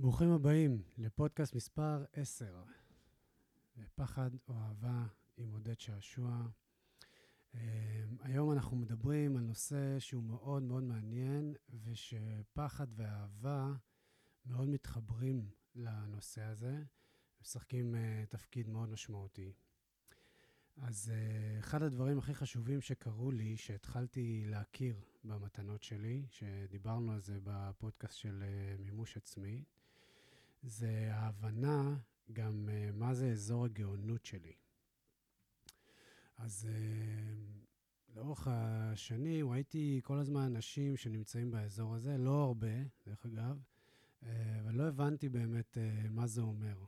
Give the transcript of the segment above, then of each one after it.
ברוכים הבאים לפודקאסט מספר 10, פחד או אהבה עם עודד שעשוע. אה, היום אנחנו מדברים על נושא שהוא מאוד מאוד מעניין, ושפחד ואהבה מאוד מתחברים לנושא הזה, משחקים אה, תפקיד מאוד משמעותי. אז אה, אחד הדברים הכי חשובים שקרו לי, שהתחלתי להכיר במתנות שלי, שדיברנו על זה בפודקאסט של מימוש עצמי, זה ההבנה גם uh, מה זה אזור הגאונות שלי. אז uh, לאורך השנים ראיתי כל הזמן אנשים שנמצאים באזור הזה, לא הרבה, דרך אגב, uh, אבל לא הבנתי באמת מה זה אומר.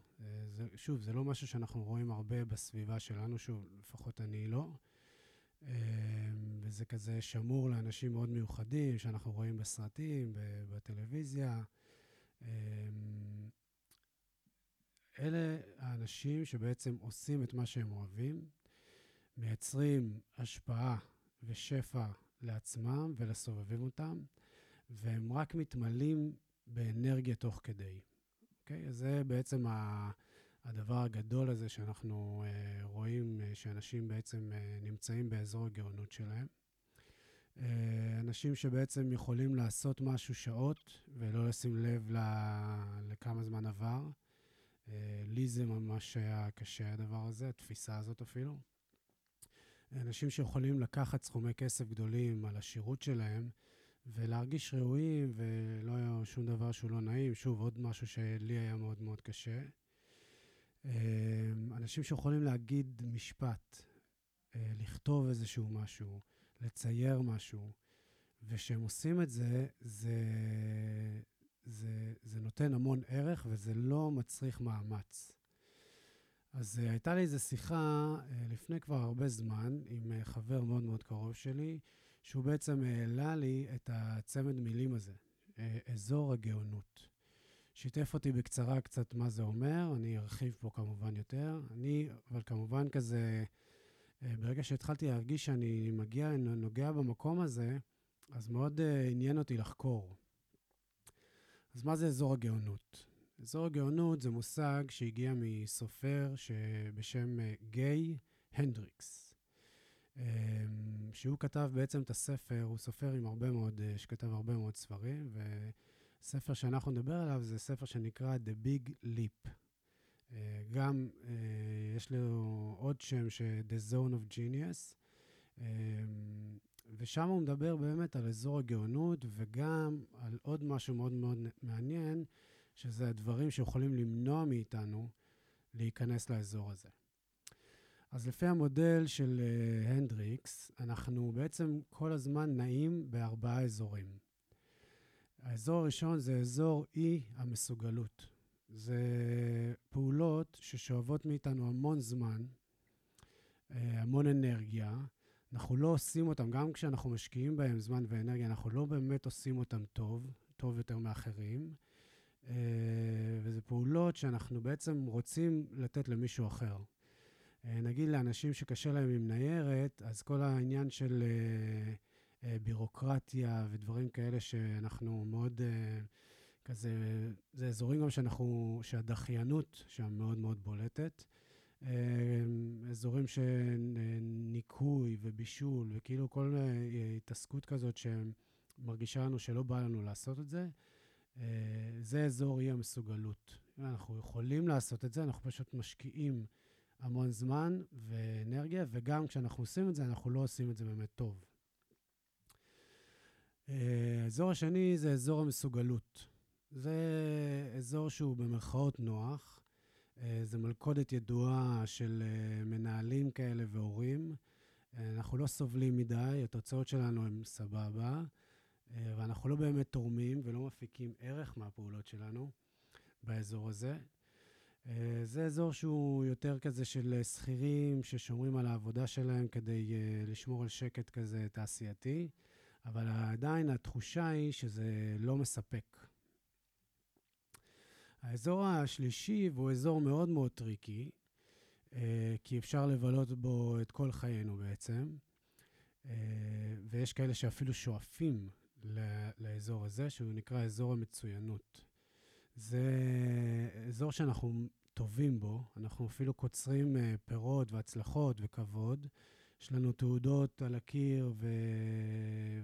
זה, שוב, זה לא משהו שאנחנו רואים הרבה בסביבה שלנו, שוב, לפחות אני לא. וזה כזה שמור לאנשים מאוד מיוחדים שאנחנו רואים בסרטים, בטלוויזיה. Uh, אלה האנשים שבעצם עושים את מה שהם אוהבים, מייצרים השפעה ושפע לעצמם ולסובבים אותם, והם רק מתמלאים באנרגיה תוך כדי. אוקיי? אז זה בעצם הדבר הגדול הזה שאנחנו uh, רואים, uh, שאנשים בעצם uh, נמצאים באזור הגאונות שלהם. Uh, אנשים שבעצם יכולים לעשות משהו שעות ולא לשים לב לכמה זמן עבר. אה, לי זה ממש היה קשה, הדבר הזה, התפיסה הזאת אפילו. אנשים שיכולים לקחת סכומי כסף גדולים על השירות שלהם ולהרגיש ראויים ולא היה שום דבר שהוא לא נעים. שוב, עוד משהו שלי היה מאוד מאוד קשה. אה, אנשים שיכולים להגיד משפט, אה, לכתוב איזשהו משהו, לצייר משהו, וכשהם עושים את זה, זה, זה, זה נותן המון ערך וזה לא מצריך מאמץ. אז uh, הייתה לי איזו שיחה uh, לפני כבר הרבה זמן עם uh, חבר מאוד מאוד קרוב שלי, שהוא בעצם העלה לי את הצמד מילים הזה, אזור הגאונות. שיתף אותי בקצרה קצת מה זה אומר, אני ארחיב פה כמובן יותר. אני, אבל כמובן כזה, ברגע שהתחלתי להרגיש שאני מגיע, נוגע במקום הזה, אז מאוד uh, עניין אותי לחקור. אז מה זה אזור הגאונות? אזור הגאונות זה מושג שהגיע מסופר שבשם אה, גיי הנדריקס, אמ, שהוא כתב בעצם את הספר, הוא סופר עם הרבה מאוד, אה, שכתב הרבה מאוד ספרים, וספר שאנחנו נדבר עליו זה ספר שנקרא The Big Leap. אה, גם יש לו עוד שם ש- The Zone of Genius. אמ, ושם הוא מדבר באמת על אזור הגאונות, וגם על עוד משהו מאוד מאוד מעניין, שזה הדברים שיכולים למנוע מאיתנו להיכנס לאזור הזה. אז לפי המודל של הנדריקס, אנחנו בעצם כל הזמן נעים בארבעה אזורים. האזור הראשון זה אזור אי המסוגלות. זה פעולות ששואבות מאיתנו המון זמן, uh, המון אנרגיה, אנחנו לא עושים אותם, גם כשאנחנו משקיעים בהם זמן ואנרגיה, אנחנו לא באמת עושים אותם טוב, טוב יותר מאחרים. אה, וזה פעולות שאנחנו בעצם רוצים לתת למישהו אחר. אה, נגיד לאנשים שקשה להם עם ניירת, אז כל העניין של אה, בירוקרטיה ודברים כאלה שאנחנו מאוד כזה, זה אזורים גם שאנחנו, שהדחיינות שם מאוד מאוד בולטת. אמ, אזורים של ניקוי ובישול, וכאילו כל אה, התעסקות כזאת שמרגישה לנו שלא בא לנו לעשות את זה, אה, זה אזור אי המסוגלות. אנחנו יכולים לעשות את זה, אנחנו פשוט משקיעים המון זמן ואנרגיה, וגם כשאנחנו עושים את זה, אנחנו לא עושים את זה באמת טוב. אה, האזור השני זה אזור המסוגלות. זה אזור שהוא במרכאות נוח, אה, זו מלכודת ידועה של אה, מנהלים כאלה והורים. אה, אנחנו לא סובלים מדי, התוצאות שלנו הן סבבה, ואנחנו לא באמת תורמים ולא מפיקים ערך מהפעולות שלנו באזור הזה. זה אזור שהוא יותר כזה של שכירים ששומרים על העבודה שלהם כדי לשמור על שקט כזה תעשייתי, אבל עדיין התחושה היא שזה לא מספק. האזור השלישי, והוא אזור מאוד מאוד tricky, אה, כי אפשר לבלות בו את כל חיינו בעצם, אה, ויש כאלה שאפילו שואפים לאזור הזה, שהוא נקרא אזור המצוינות. זה אזור שאנחנו טובים בו, אנחנו אפילו קוצרים אה, פירות והצלחות וכבוד. יש לנו תעודות על הקיר, ו...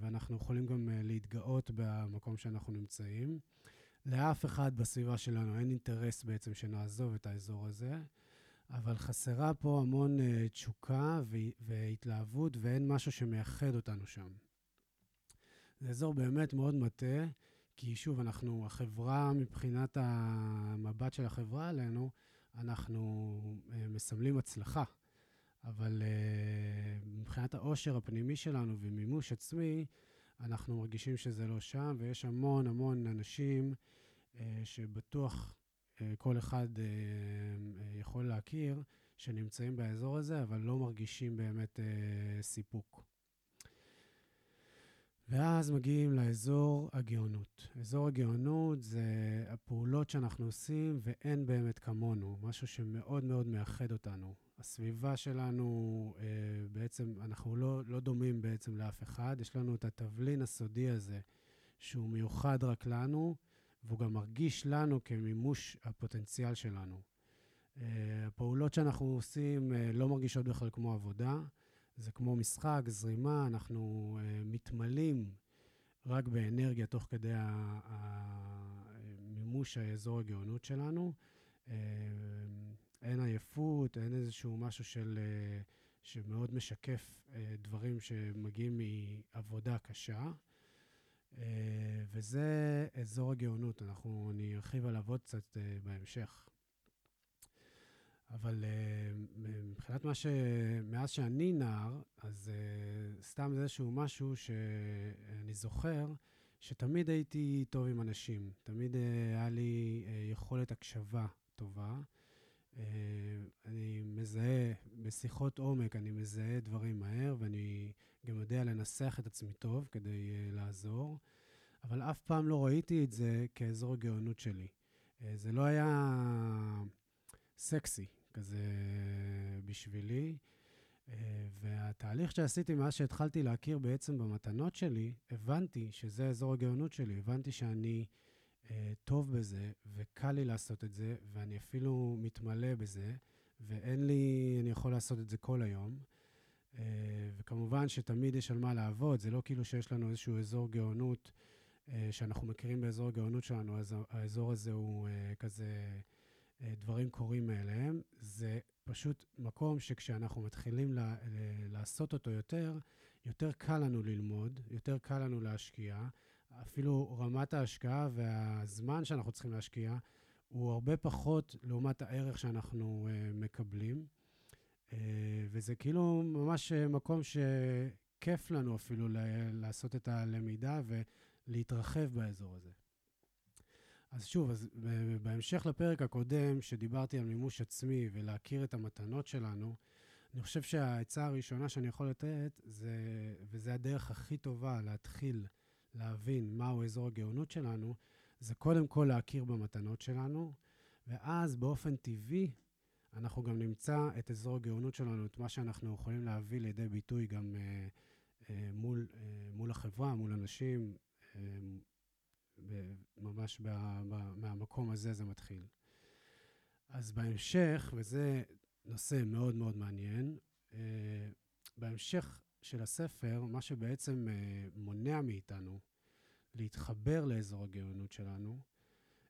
ואנחנו יכולים גם להתגאות במקום שאנחנו נמצאים. לאף אחד בסביבה שלנו אין אינטרס בעצם שנעזוב את האזור הזה, אבל חסרה פה המון uh, תשוקה והתלהבות, ואין משהו שמייחד אותנו שם. זה אזור באמת מאוד מטה, כי שוב, אנחנו, החברה, מבחינת המבט של החברה עלינו, אנחנו uh, מסמלים הצלחה. אבל uh, מבחינת העושר הפנימי שלנו ומימוש עצמי, אנחנו מרגישים שזה לא שם, ויש המון המון אנשים uh, שבטוח uh, כל אחד uh, uh, יכול להכיר, שנמצאים באזור הזה, אבל לא מרגישים באמת uh, סיפוק. ואז מגיעים לאזור הגאונות. אזור הגאונות זה הפעולות שאנחנו עושים ואין באמת כמונו, משהו שמאוד מאוד מאחד אותנו. הסביבה שלנו, אה, בעצם, אנחנו לא, לא דומים בעצם לאף אחד. יש לנו את התבלין הסודי הזה, שהוא מיוחד רק לנו, והוא גם מרגיש לנו כמימוש הפוטנציאל שלנו. אה, הפעולות שאנחנו עושים אה, לא מרגישות בכלל כמו עבודה. זה כמו משחק, זרימה, אנחנו uh, מתמלאים רק באנרגיה תוך כדי מימוש האזור הגאונות שלנו. אין עייפות, אין איזשהו משהו של, uh, שמאוד משקף uh, דברים שמגיעים מעבודה קשה. Uh, וזה אזור הגאונות, אנחנו, אני ארחיב עליו עוד קצת בהמשך. אבל מבחינת מה ש... מאז שאני נער, אז סתם זה איזשהו משהו שאני זוכר, שתמיד הייתי טוב עם אנשים. תמיד היה לי יכולת הקשבה טובה. Uh, אני מזהה, בשיחות עומק אני מזהה דברים מהר, ואני גם יודע לנסח את עצמי טוב כדי uh, לעזור, אבל אף פעם לא ראיתי את זה כאזור הגאונות שלי. Uh, זה לא היה סקסי. כזה בשבילי. אה, והתהליך שעשיתי מאז שהתחלתי להכיר בעצם במתנות שלי, הבנתי שזה אזור הגאונות שלי, הבנתי שאני אה, טוב בזה, וקל לי לעשות את זה, ואני אפילו מתמלא בזה, ואין לי, אני יכול לעשות את זה כל היום. אה, וכמובן שתמיד יש על מה לעבוד, זה לא כאילו שיש לנו איזשהו אזור גאונות אה, שאנחנו מכירים באזור הגאונות שלנו, אז האזור הזה הוא אה, כזה... אה, דברים קורים מאליהם, זה פשוט מקום שכשאנחנו מתחילים ל- לעשות אותו יותר, יותר קל לנו ללמוד, יותר קל לנו להשקיע. אפילו רמת ההשקעה והזמן שאנחנו צריכים להשקיע הוא הרבה פחות לעומת הערך שאנחנו uh, מקבלים. Uh, וזה כאילו ממש מקום שכיף לנו אפילו לעשות את הלמידה ולהתרחב באזור הזה. אז שוב, אז בהמשך לפרק הקודם, שדיברתי על מימוש עצמי ולהכיר את המתנות שלנו, אני חושב שהעצה הראשונה שאני יכול לתת, זה, וזה הדרך הכי טובה להתחיל להבין מהו אזור הגאונות שלנו, זה קודם כל להכיר במתנות שלנו, ואז באופן טבעי אנחנו גם נמצא את אזור הגאונות שלנו, את מה שאנחנו יכולים להביא לידי ביטוי גם אה, אה, מול, אה, מול החברה, מול אנשים, אה, ממש ב, ב, מהמקום הזה זה מתחיל. אז בהמשך, וזה נושא מאוד מאוד מעניין, uh, בהמשך של הספר, מה שבעצם uh, מונע מאיתנו להתחבר לאזור הגאונות שלנו,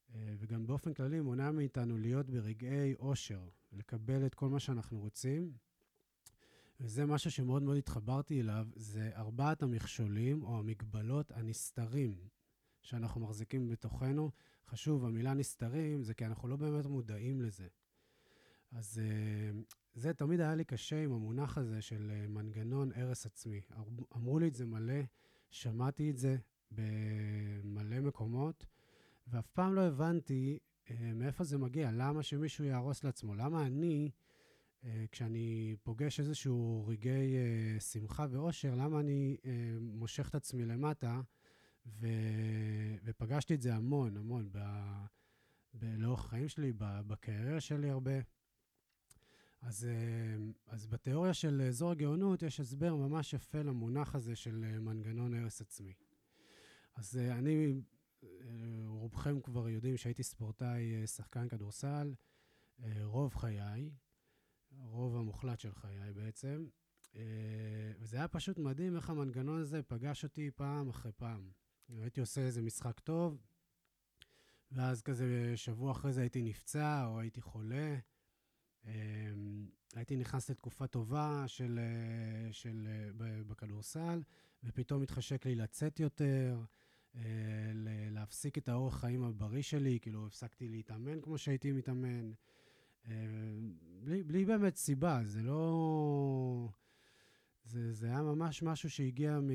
uh, וגם באופן כללי מונע מאיתנו להיות ברגעי אושר, לקבל את כל מה שאנחנו רוצים, וזה משהו שמאוד מאוד התחברתי אליו, זה ארבעת המכשולים או המגבלות הנסתרים שאנחנו מחזיקים בתוכנו. חשוב, המילה נסתרים זה כי אנחנו לא באמת מודעים לזה. אז אה, זה תמיד היה לי קשה עם המונח הזה של אה, מנגנון הרס עצמי. אמרו לי את זה מלא, שמעתי את זה במלא מקומות, ואף פעם לא הבנתי אה, מאיפה זה מגיע, למה שמישהו יהרוס לעצמו, למה אני, כשאני פוגש איזשהו רגעי שמחה ואושר, למה אני מושך את עצמי למטה ו... ופגשתי את זה המון, המון. ב... לאורך החיים שלי, בקריירה שלי הרבה. אז, אה, אז בתיאוריה של אזור הגאונות יש הסבר ממש יפה למונח הזה של אה, מנגנון הרס עצמי. אז אה, אני, רובכם כבר יודעים שהייתי ספורטאי, אה, שחקן כדורסל, אה, רוב חיי, רוב המוחלט של חיי בעצם. אה, וזה היה פשוט מדהים איך המנגנון הזה פגש אותי פעם אחרי פעם. הייתי עושה איזה משחק טוב, ואז כזה שבוע אחרי זה הייתי נפצע או הייתי חולה. הייתי נכנס לתקופה טובה של, של, בכדורסל, ופתאום התחשק לי לצאת יותר, להפסיק את האורח חיים הבריא שלי, כאילו הפסקתי להתאמן כמו שהייתי מתאמן. בלי, בלי באמת סיבה, זה לא... זה, זה היה ממש משהו שהגיע מ,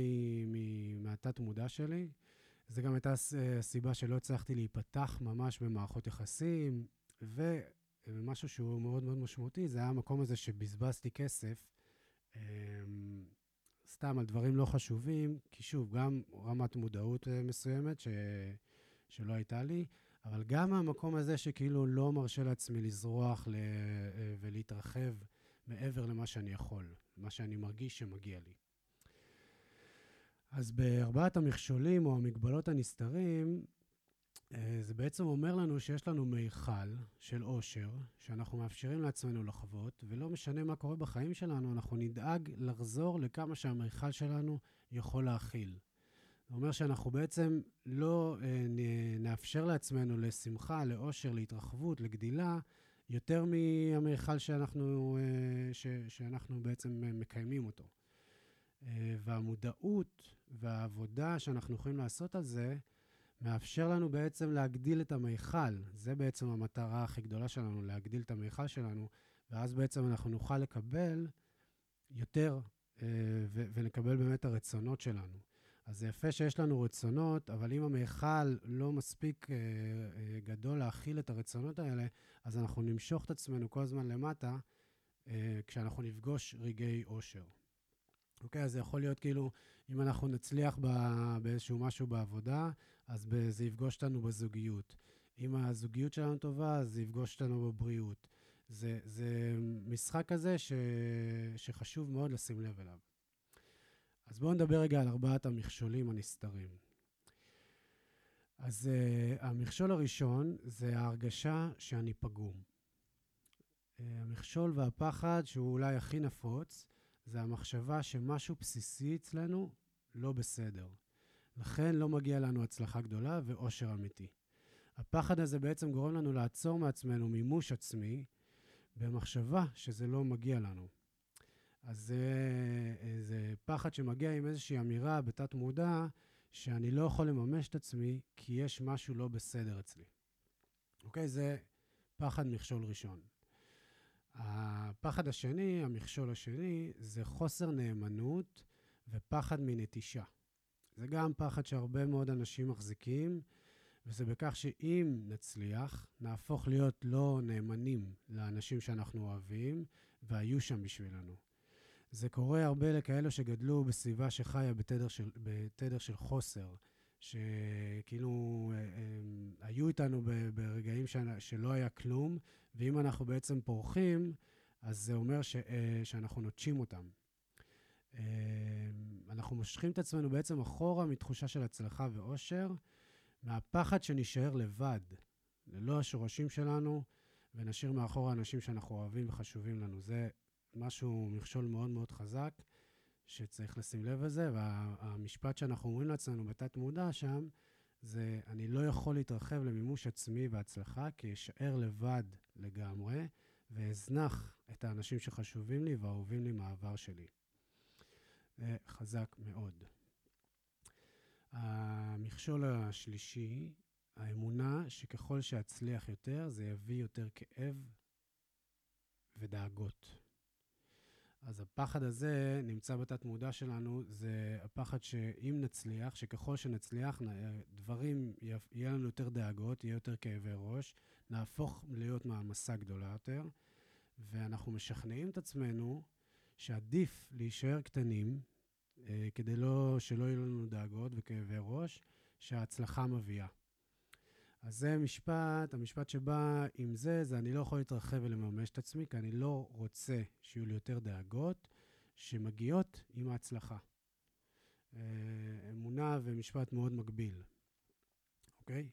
מ, מהתת-מודע שלי. זה גם הייתה הסיבה שלא הצלחתי להיפתח ממש במערכות יחסים, ומשהו שהוא מאוד מאוד משמעותי, זה היה המקום הזה שבזבזתי כסף, אמ, סתם על דברים לא חשובים, כי שוב, גם רמת מודעות אה, מסוימת ש, שלא הייתה לי, אבל גם המקום הזה שכאילו לא מרשה לעצמי לזרוח ל, אה, ולהתרחב מעבר למה שאני יכול, מה שאני מרגיש שמגיע לי. אז בארבעת המכשולים או המגבלות הנסתרים, זה בעצם אומר לנו שיש לנו מיכל של עושר, שאנחנו מאפשרים לעצמנו לחוות, ולא משנה מה קורה בחיים שלנו, אנחנו נדאג לחזור לכמה שהמיכל שלנו יכול להכיל. זה אומר שאנחנו בעצם לא אה, נאפשר לעצמנו לשמחה, לאושר, להתרחבות, לגדילה, יותר מהמיכל שאנחנו, אה, ש, שאנחנו בעצם מקיימים אותו. והמודעות והעבודה שאנחנו יכולים לעשות על זה, מאפשר לנו בעצם להגדיל את המיכל. זה בעצם המטרה הכי גדולה שלנו, להגדיל את המיכל שלנו, ואז בעצם אנחנו נוכל לקבל יותר אה, ו- ונקבל באמת הרצונות שלנו. אז זה יפה שיש לנו רצונות, אבל אם המיכל לא מספיק אה, אה, גדול להכיל את הרצונות האלה, אז אנחנו נמשוך את עצמנו כל הזמן למטה כשאנחנו נפגוש רגעי אושר. אוקיי? אז זה יכול להיות כאילו, אם אנחנו נצליח באיזשהו משהו בעבודה, אז זה יפגוש אותנו בזוגיות. אם הזוגיות שלנו טובה, אז זה יפגוש אותנו בבריאות. זה, זה משחק כזה ש, שחשוב מאוד לשים לב אליו. אז בואו נדבר רגע על ארבעת המכשולים הנסתרים. אז uh, המכשול הראשון זה ההרגשה שאני פגום. Uh, המכשול והפחד, שהוא אולי הכי נפוץ, זה המחשבה שמשהו בסיסי אצלנו לא בסדר. לכן לא מגיע לנו הצלחה גדולה ואושר אמיתי. הפחד הזה בעצם גורם לנו לעצור מעצמנו מימוש עצמי במחשבה שזה לא מגיע לנו. אז זה, זה פחד שמגיע עם איזושהי אמירה בתת מודע שאני לא יכול לממש את עצמי כי יש משהו לא בסדר אצלי. אוקיי? זה פחד מכשול ראשון. הפחד השני, המכשול השני, זה חוסר נאמנות ופחד מנטישה. זה גם פחד שהרבה מאוד אנשים מחזיקים, וזה בכך שאם נצליח, נהפוך להיות לא נאמנים לאנשים שאנחנו אוהבים, והיו שם בשבילנו. זה קורה הרבה לכאלו שגדלו בסביבה שחיה בתדר של, בתדר של חוסר, שכאילו אה, אה, היו איתנו ברגעים שלא היה כלום, ואם אנחנו בעצם פורחים, אז זה אומר ש, אה, שאנחנו נוטשים אותם. אנחנו מושכים את עצמנו בעצם אחורה מתחושה של הצלחה ואושר, מהפחד שנישאר לבד, ללא השורשים שלנו, ונשאיר מאחורה אנשים שאנחנו אוהבים וחשובים לנו. זה משהו, מכשול מאוד מאוד חזק, שצריך לשים לב לזה, והמשפט שאנחנו אומרים לעצמנו בתת-מודע שם, זה אני לא יכול להתרחב למימוש עצמי והצלחה, כי אשאר לבד לגמרי, ואזנח את האנשים שחשובים לי ואהובים לי מהעבר שלי. חזק מאוד. המכשול השלישי, האמונה שככל שאצליח יותר, זה יביא יותר כאב ודאגות. אז הפחד הזה נמצא בתת מודע שלנו, זה הפחד שאם נצליח, שככל שנצליח, דברים, יהיה לנו יותר דאגות, יהיה יותר כאבי ראש, נהפוך להיות מעמסה גדולה יותר, ואנחנו משכנעים את עצמנו שעדיף להישאר קטנים, אה, כדי לא, שלא יהיו לנו דאגות וכאבי ראש, שההצלחה מביאה. אז זה משפט, המשפט שבא עם זה, זה אני לא יכול להתרחב ולממש את עצמי, כי אני לא רוצה שיהיו לי יותר דאגות שמגיעות עם ההצלחה. אה, אמונה ומשפט מאוד מגביל, אוקיי?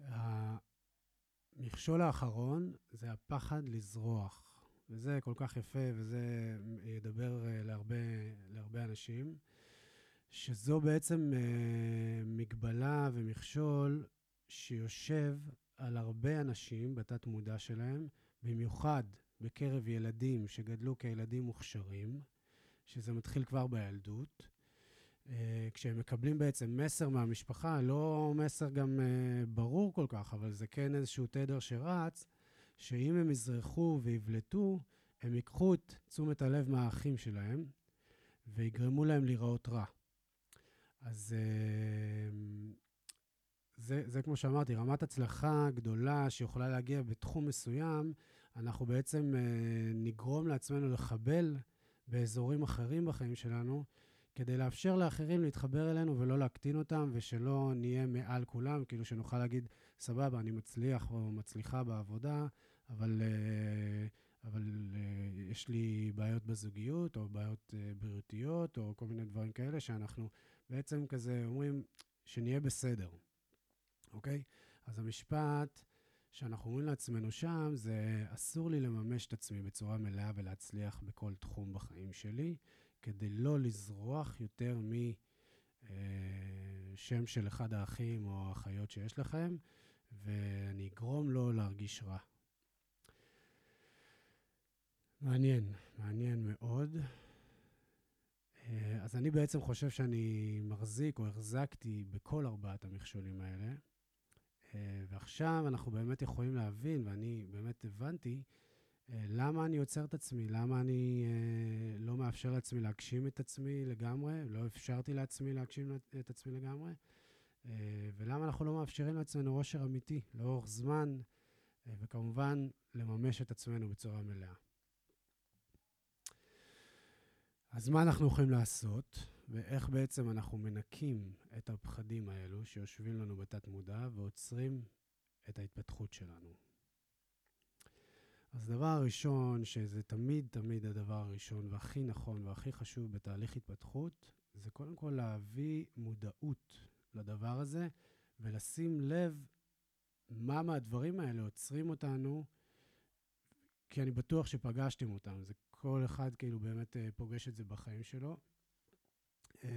המכשול האחרון זה הפחד לזרוח, וזה כל כך יפה, וזה ידבר אה, להרבה, להרבה אנשים, שזו בעצם אה, מגבלה ומכשול שיושב על הרבה אנשים בתת-מודע שלהם, במיוחד בקרב ילדים שגדלו כילדים מוכשרים, שזה מתחיל כבר בילדות. אה, כשהם מקבלים בעצם מסר מהמשפחה, לא מסר גם אה, ברור כל כך, אבל זה כן איזשהו תדר שרץ, שאם הם יזרחו ויבלטו, הם ייקחו את תשומת הלב מהאחים שלהם ויגרמו להם להיראות רע. אז אה, זה, זה כמו שאמרתי, רמת הצלחה גדולה שיכולה להגיע בתחום מסוים, אנחנו בעצם נגרום לעצמנו לחבל באזורים אחרים בחיים שלנו, כדי לאפשר לאחרים להתחבר אלינו ולא להקטין אותם, ושלא נהיה מעל כולם, כאילו שנוכל להגיד, סבבה, אני מצליח או מצליחה בעבודה, אבל, אה, אבל אה, יש לי בעיות בזוגיות, או בעיות אה, בריאותיות, או כל מיני דברים כאלה, שאנחנו בעצם כזה אומרים שנהיה בסדר, אוקיי? אז המשפט שאנחנו אומרים לעצמנו שם, זה אסור לי לממש את עצמי בצורה מלאה ולהצליח בכל תחום בחיים שלי. כדי לא לזרוח יותר משם של אחד האחים או האחיות שיש לכם, ואני אגרום לו להרגיש רע. מעניין, מעניין מאוד. אז אני בעצם חושב שאני מחזיק או החזקתי בכל ארבעת המכשולים האלה, ועכשיו אנחנו באמת יכולים להבין, ואני באמת הבנתי, אה, למה אני עוצר את עצמי? למה אני אה, לא מאפשר לעצמי להגשים את עצמי לגמרי? לא אפשרתי לעצמי להגשים את עצמי לגמרי? אה, ולמה אנחנו לא מאפשרים לעצמנו עושר אמיתי לאורך זמן, אה, וכמובן, לממש את עצמנו בצורה מלאה. אז מה אנחנו יכולים לעשות, ואיך בעצם אנחנו מנקים את הפחדים האלו שיושבים לנו בתת-מודע ועוצרים את ההתפתחות שלנו. אז הדבר הראשון, שזה תמיד תמיד הדבר הראשון והכי נכון והכי חשוב בתהליך התפתחות, זה קודם כל להביא מודעות לדבר הזה ולשים לב מה מהדברים האלה עוצרים אותנו, כי אני בטוח שפגשתם אותם. זה כל אחד כאילו באמת אה, פוגש את זה בחיים שלו. אמ,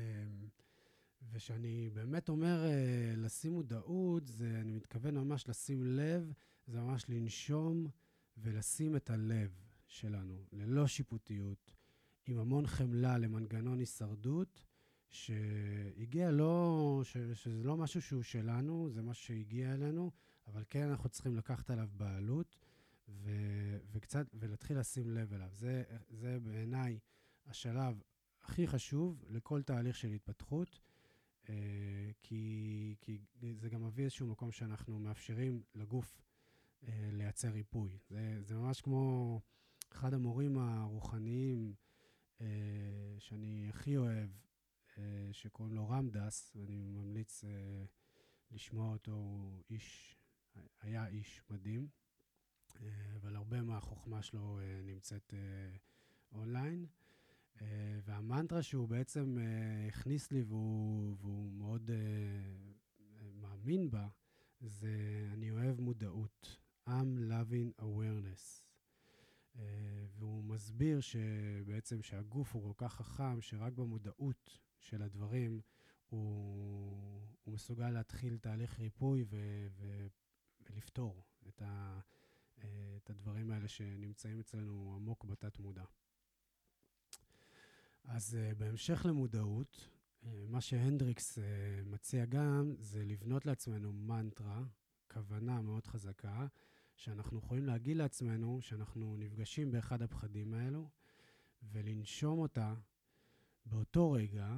וכשאני באמת אומר אה, לשים מודעות, זה, אני מתכוון ממש לשים לב, זה ממש לנשום. ולשים את הלב שלנו, ללא שיפוטיות, עם המון חמלה למנגנון הישרדות, שהגיע לא, ש, שזה לא משהו שהוא שלנו, זה משהו שהגיע אלינו, אבל כן אנחנו צריכים לקחת עליו בעלות ו, וקצת, ולהתחיל לשים לב אליו. זה, זה בעיניי השלב הכי חשוב לכל תהליך של התפתחות, אה, כי, כי זה גם מביא איזשהו מקום שאנחנו מאפשרים לגוף אה, לייצר ריפוי. זה, זה ממש כמו אחד המורים הרוחניים אה, שאני הכי אוהב, שקוראים לו רמדס, ואני ממליץ לשמוע אותו, הוא איש, היה איש מדהים, אבל הרבה מהחוכמה שלו נמצאת אונליין. Uh, והמנטרה שהוא בעצם uh, הכניס לי והוא, והוא מאוד uh, מאמין בה, זה אני אוהב מודעות. I'm loving awareness. Uh, והוא מסביר שבעצם שהגוף הוא כל כך חכם, שרק במודעות של הדברים הוא, הוא מסוגל להתחיל תהליך ריפוי ו, ו, ולפתור את, ה, uh, את הדברים האלה שנמצאים אצלנו עמוק בתת-מודע. אז uh, בהמשך למודעות, uh, מה שהנדריקס uh, מציע גם זה לבנות לעצמנו מנטרה, כוונה מאוד חזקה, שאנחנו יכולים להגיד לעצמנו שאנחנו נפגשים באחד הפחדים האלו, ולנשום אותה באותו רגע,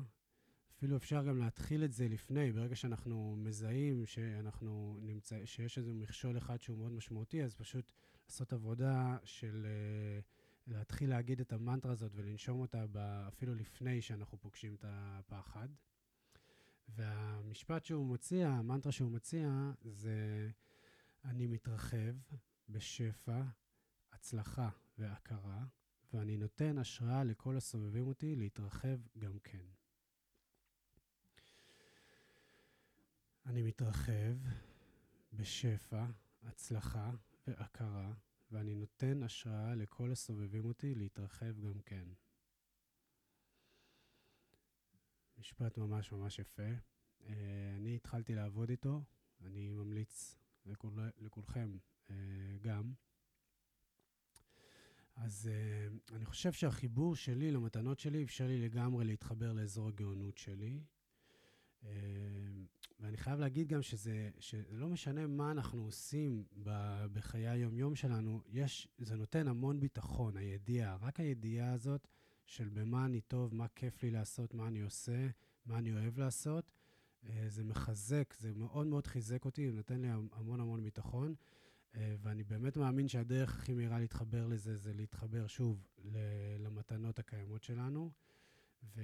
אפילו אפשר גם להתחיל את זה לפני, ברגע שאנחנו מזהים שאנחנו נמצא, שיש איזה מכשול אחד שהוא מאוד משמעותי, אז פשוט לעשות עבודה של uh, להתחיל להגיד את המנטרה הזאת ולנשום אותה אפילו לפני שאנחנו פוגשים את הפחד. והמשפט שהוא מציע, המנטרה שהוא מציע, זה אני מתרחב בשפע, הצלחה והכרה, ואני נותן השראה לכל הסובבים אותי להתרחב גם כן. אני מתרחב בשפע, הצלחה והכרה, ואני נותן השראה לכל הסובבים אותי להתרחב גם כן. משפט ממש ממש יפה. Uh, אני התחלתי לעבוד איתו, אני ממליץ לכול, לכולכם uh, גם. אז uh, אני חושב שהחיבור שלי למתנות שלי אפשר לי לגמרי להתחבר לאזור הגאונות שלי. Uh, ואני חייב להגיד גם שזה, שזה לא משנה מה אנחנו עושים ב, בחיי היום-יום שלנו, יש, זה נותן המון ביטחון, הידיעה. רק הידיעה הזאת של במה אני טוב, מה כיף לי לעשות, מה אני עושה, מה אני אוהב לעשות, אה, זה מחזק, זה מאוד מאוד חיזק אותי, נותן לי המון המון ביטחון. אה, ואני באמת מאמין שהדרך הכי מהירה להתחבר לזה, זה להתחבר שוב למתנות הקיימות שלנו. ו...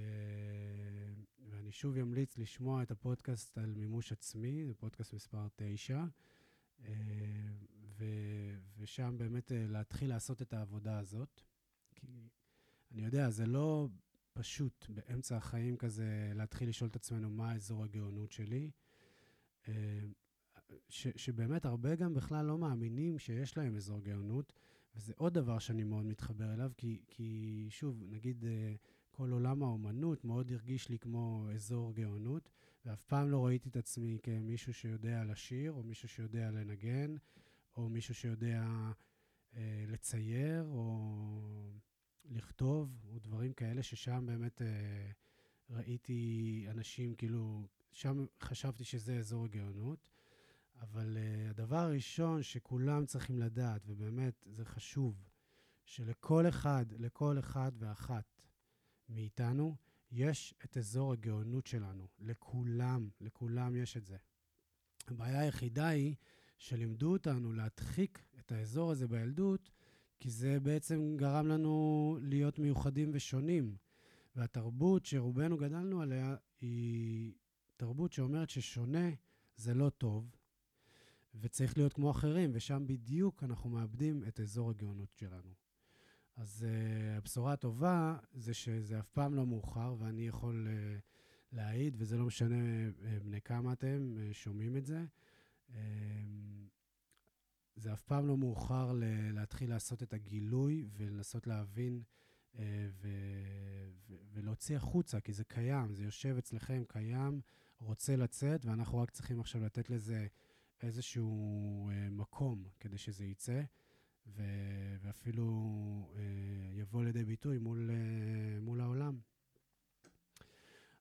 ואני שוב אמליץ לשמוע את הפודקאסט על מימוש עצמי, זה פודקאסט מספר 9, אה, ו... ושם באמת להתחיל לעשות את העבודה הזאת. כי אני יודע, זה לא פשוט באמצע החיים כזה להתחיל לשאול את עצמנו מה אזור הגאונות שלי. אה, ש, שבאמת הרבה גם בכלל לא מאמינים שיש להם אזור גאונות, וזה עוד דבר שאני מאוד מתחבר אליו, כי, כי שוב, נגיד אה, כל עולם האומנות מאוד הרגיש לי כמו אזור גאונות, ואף פעם לא ראיתי את עצמי כמישהו שיודע לשיר, או מישהו שיודע לנגן, או מישהו שיודע אה, לצייר, או... לכתוב, או דברים כאלה, ששם באמת אה, ראיתי אנשים, כאילו, שם חשבתי שזה אזור הגאונות. אבל אה, הדבר הראשון שכולם צריכים לדעת, ובאמת זה חשוב, שלכל אחד, לכל אחד ואחת מאיתנו, יש את אזור הגאונות שלנו. לכולם, לכולם יש את זה. הבעיה היחידה היא שלימדו אותנו להדחיק את האזור הזה בילדות כי זה בעצם גרם לנו להיות מיוחדים ושונים. והתרבות שרובנו גדלנו עליה היא תרבות שאומרת ששונה זה לא טוב, וצריך להיות כמו אחרים, ושם בדיוק אנחנו מאבדים את אזור הגאונות שלנו. אז uh, הבשורה הטובה זה שזה אף פעם לא מאוחר, ואני יכול uh, להעיד, וזה לא משנה uh, בני כמה אתם uh, שומעים את זה. Uh, זה אף פעם לא מאוחר ל- להתחיל לעשות את הגילוי ולנסות להבין אה, ו- ו- ולהוציא החוצה, כי זה קיים, זה יושב אצלכם, קיים, רוצה לצאת, ואנחנו רק צריכים עכשיו לתת לזה איזשהו אה, מקום כדי שזה יצא, ו- ואפילו אה, יבוא לידי ביטוי מול, אה, מול העולם.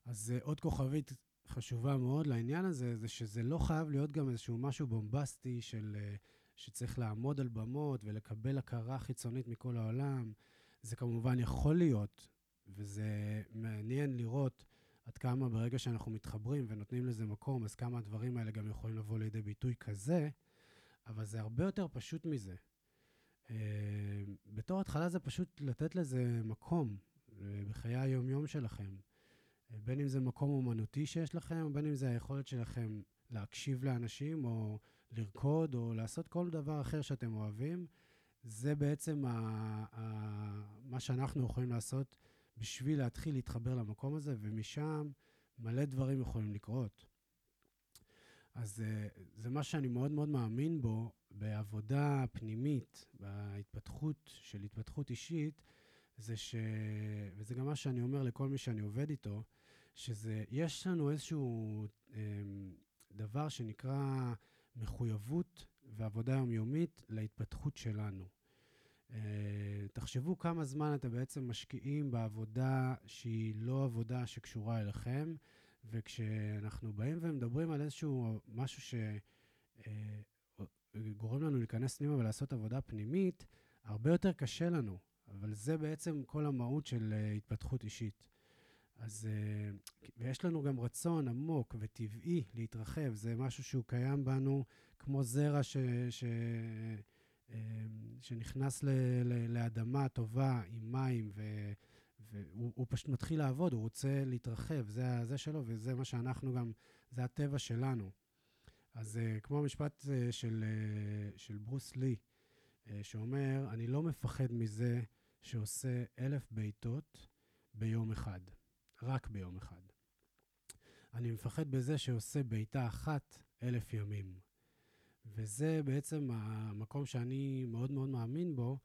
אז אה, עוד כוכבית חשובה מאוד לעניין הזה, זה שזה לא חייב להיות גם איזשהו משהו בומבסטי של... אה, שצריך לעמוד על במות ולקבל הכרה חיצונית מכל העולם. זה כמובן יכול להיות, וזה מעניין לראות עד כמה ברגע שאנחנו מתחברים ונותנים לזה מקום, אז כמה הדברים האלה גם יכולים לבוא לידי ביטוי כזה, אבל זה הרבה יותר פשוט מזה. Uh, בתור התחלה זה פשוט לתת לזה מקום uh, בחיי היום-יום שלכם. Uh, בין אם זה מקום אומנותי שיש לכם, בין אם זה היכולת שלכם להקשיב לאנשים, או לרקוד או לעשות כל דבר אחר שאתם אוהבים, זה בעצם ה, ה, מה שאנחנו יכולים לעשות בשביל להתחיל להתחבר למקום הזה, ומשם מלא דברים יכולים לקרות. אז אה, זה מה שאני מאוד מאוד מאמין בו בעבודה פנימית, בהתפתחות של התפתחות אישית, זה ש... וזה גם מה שאני אומר לכל מי שאני עובד איתו, שזה, יש לנו איזשהו אה, דבר שנקרא מחויבות ועבודה יומיומית להתפתחות שלנו. Uh, תחשבו כמה זמן אתם בעצם משקיעים בעבודה שהיא לא עבודה שקשורה אליכם, וכשאנחנו באים ומדברים על איזשהו משהו שגורם uh, לנו להיכנס פנימה ולעשות עבודה פנימית, הרבה יותר קשה לנו, אבל זה בעצם כל המהות של uh, התפתחות אישית. אז, אה, ויש לנו גם רצון עמוק וטבעי להתרחב, זה משהו שהוא קיים בנו כמו זרע ש, ש, אה, שנכנס ל, ל, לאדמה טובה עם מים, ו, והוא פשוט מתחיל לעבוד, הוא רוצה להתרחב, זה, זה שלו, וזה מה שאנחנו גם, זה הטבע שלנו. אז אה, כמו המשפט של, של ברוס לי, שאומר, אני לא מפחד מזה שעושה אלף בעיטות ביום אחד. רק ביום אחד. אני מפחד בזה שעושה בעיטה אחת אלף ימים. וזה בעצם המקום שאני מאוד מאוד מאמין בו,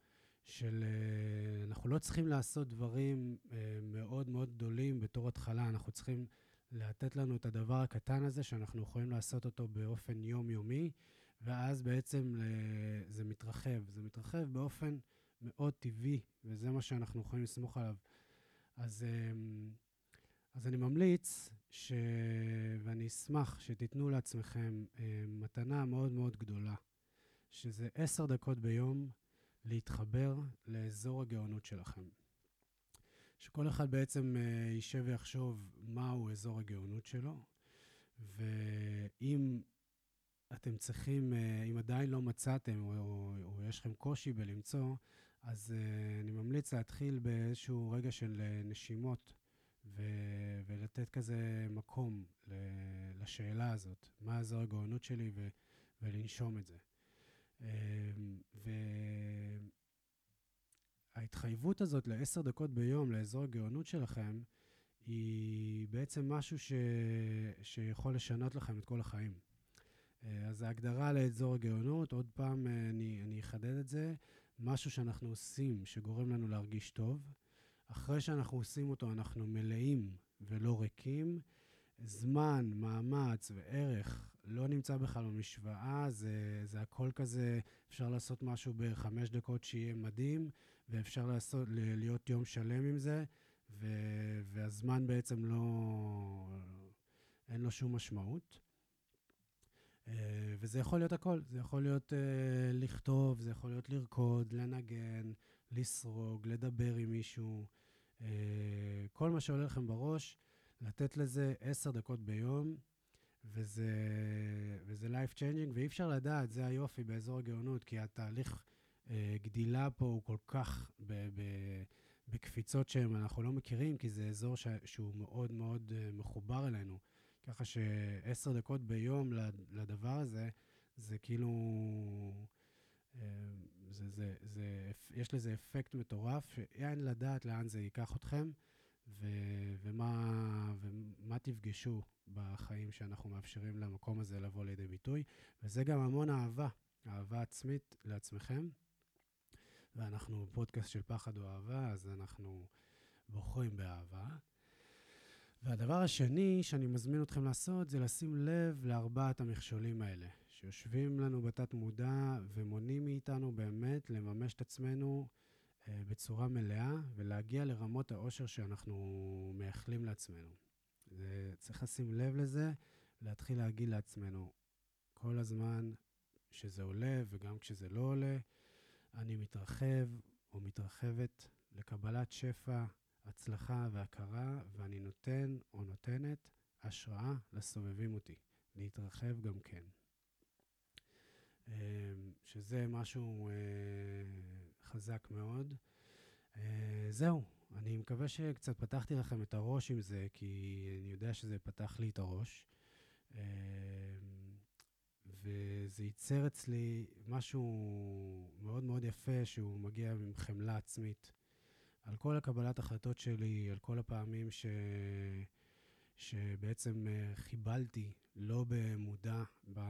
של אה, אנחנו לא צריכים לעשות דברים אה, מאוד מאוד גדולים בתור התחלה, אנחנו צריכים לתת לנו את הדבר הקטן הזה, שאנחנו יכולים לעשות אותו באופן יומיומי, ואז בעצם זה מתרחב. זה מתרחב באופן מאוד טבעי, וזה מה שאנחנו יכולים לסמוך עליו. אז, אמ, אז אני ממליץ, ש... ואני אשמח שתיתנו לעצמכם מתנה מאוד מאוד גדולה, שזה עשר דקות ביום להתחבר לאזור הגאונות שלכם. שכל אחד בעצם אה, יישב ויחשוב מהו אזור הגאונות שלו, ואם אתם צריכים, אה, אם עדיין לא מצאתם, או, או, או יש לכם קושי בלמצוא, אז uh, אני ממליץ להתחיל באיזשהו רגע של נשימות, ו- ולתת כזה מקום לשאלה הזאת, מה אזור הגאונות שלי, ו- ולנשום את זה. Uh, וההתחייבות הזאת לעשר דקות ביום לאזור הגאונות שלכם, היא בעצם משהו ש- שיכול לשנות לכם את כל החיים. אז ההגדרה לאזור הגאונות, עוד פעם אני, אני אחדד את זה, משהו שאנחנו עושים שגורם לנו להרגיש טוב. אחרי שאנחנו עושים אותו, אנחנו מלאים ולא ריקים. זמן, מאמץ וערך לא נמצא בכלל במשוואה, זה, זה הכל כזה, אפשר לעשות משהו בחמש דקות שיהיה מדהים, ואפשר לעשות, להיות יום שלם עם זה, ו, והזמן בעצם לא, אין לו שום משמעות. אה, וזה יכול להיות הכל, זה יכול להיות uh, לכתוב, זה יכול להיות לרקוד, לנגן, לסרוג, לדבר עם מישהו, uh, כל מה שעולה לכם בראש, לתת לזה עשר דקות ביום, וזה, וזה life changing, ואי אפשר לדעת, זה היופי באזור הגאונות, כי התהליך uh, גדילה פה הוא כל כך ב, ב, בקפיצות שאנחנו לא מכירים, כי זה אזור ש, שהוא מאוד מאוד uh, מחובר אלינו. ככה שעשר דקות ביום לדבר הזה, זה כאילו... אה, זה, זה, זה, יש לזה אפקט מטורף, שאין לדעת לאן זה ייקח אתכם, ו, ומה, ומה תפגשו בחיים שאנחנו מאפשרים למקום הזה לבוא לידי ביטוי. וזה גם המון אהבה, אהבה עצמית לעצמכם. ואנחנו פודקאסט של פחד או אהבה, אז אנחנו בוחרים באהבה. והדבר השני שאני מזמין אתכם לעשות זה לשים לב לארבעת המכשולים האלה, שיושבים לנו בתת-מודע ומונעים מאיתנו באמת לממש את עצמנו בצורה מלאה ולהגיע לרמות העושר שאנחנו מייחלים לעצמנו. זה, צריך לשים לב לזה, להתחיל להגיד לעצמנו כל הזמן שזה עולה וגם כשזה לא עולה, אני מתרחב או מתרחבת לקבלת שפע, הצלחה והכרה, ואני נותן או נותנת השראה לסובבים אותי, להתרחב גם כן. אמ, שזה משהו אה, חזק מאוד. אה, זהו, אני מקווה שקצת פתחתי לכם את הראש עם זה, כי אני יודע שזה פתח לי את הראש. אמ, וזה ייצר אצלי משהו מאוד מאוד יפה, שהוא מגיע עם חמלה עצמית. על כל הקבלת החלטות שלי, על כל הפעמים ש... שבעצם אה, חיבלתי לא במודע ב...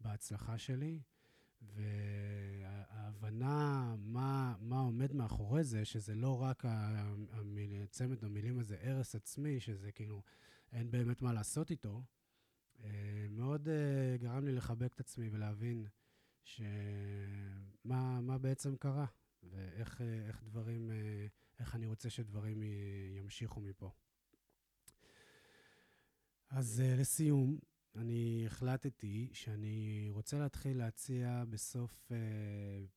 בהצלחה שלי, וההבנה מה, מה עומד מאחורי זה, שזה לא רק המיל... צמד המילים הזה, הרס עצמי, שזה כאילו אין באמת מה לעשות איתו, אה, מאוד אה, גרם לי לחבק את עצמי ולהבין שמה בעצם קרה. ואיך איך דברים, איך אני רוצה שדברים ימשיכו מפה. אז לסיום, אני החלטתי שאני רוצה להתחיל להציע בסוף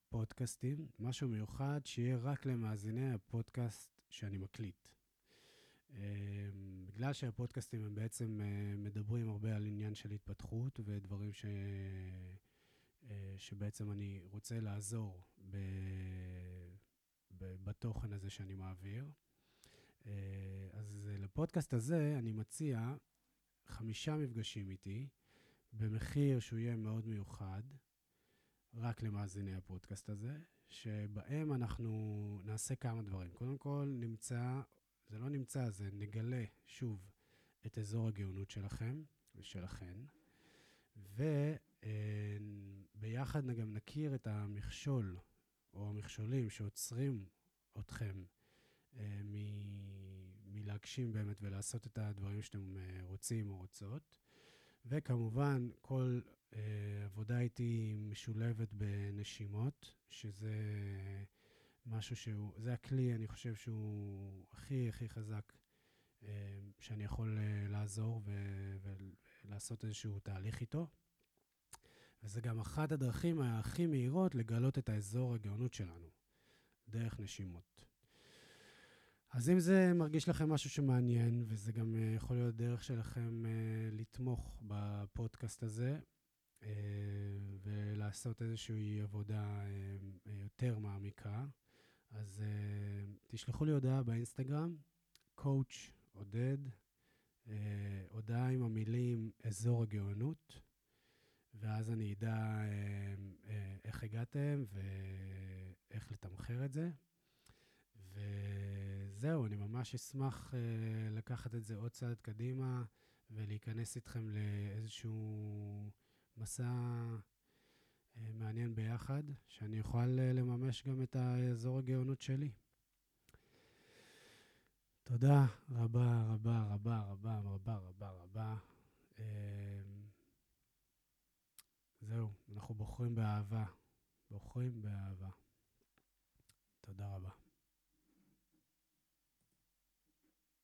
פודקאסטים משהו מיוחד שיהיה רק למאזיני הפודקאסט שאני מקליט. בגלל שהפודקאסטים הם בעצם מדברים הרבה על עניין של התפתחות ודברים ש... שבעצם אני רוצה לעזור ב... ב... בתוכן הזה שאני מעביר. אה, אז לפודקאסט הזה אני מציע חמישה מפגשים איתי, במחיר שהוא יהיה מאוד מיוחד, רק למאזיני הפודקאסט הזה, שבהם אנחנו נעשה כמה דברים. קודם כל, נמצא, זה לא נמצא, זה נגלה שוב את אזור הגאונות שלכם ושלכן, ו... אה, וביחד גם נכיר את המכשול או המכשולים שעוצרים אתכם אה, מלהגשים באמת ולעשות את הדברים שאתם אה, רוצים או רוצות. וכמובן, כל אה, עבודה איתי משולבת בנשימות, שזה משהו שהוא, זה הכלי, אני חושב שהוא הכי הכי חזק אה, שאני יכול אה, לעזור ו- ולעשות איזשהו תהליך איתו. וזה גם אחת הדרכים הכי מהירות לגלות את האזור הגאונות שלנו, דרך נשימות. אז אם זה מרגיש לכם משהו שמעניין, וזה גם uh, יכול להיות דרך שלכם uh, לתמוך בפודקאסט הזה, uh, ולעשות איזושהי עבודה יותר מעמיקה, אז תשלחו לי הודעה באינסטגרם, coach עודד, הודעה עם המילים אזור הגאונות, ואז אני אדע איך הגעתם ואיך לתמחר את זה. וזהו, אני ממש אשמח uh, לקחת את זה עוד צעד קדימה ולהיכנס איתכם לאיזשהו מסע uh, מעניין ביחד, שאני אוכל uh, לממש גם את האזור הגאונות שלי. תודה רבה, רבה, רבה, רבה, רבה, רבה, רבה. זהו, אנחנו בוחרים באהבה. בוחרים באהבה. תודה רבה.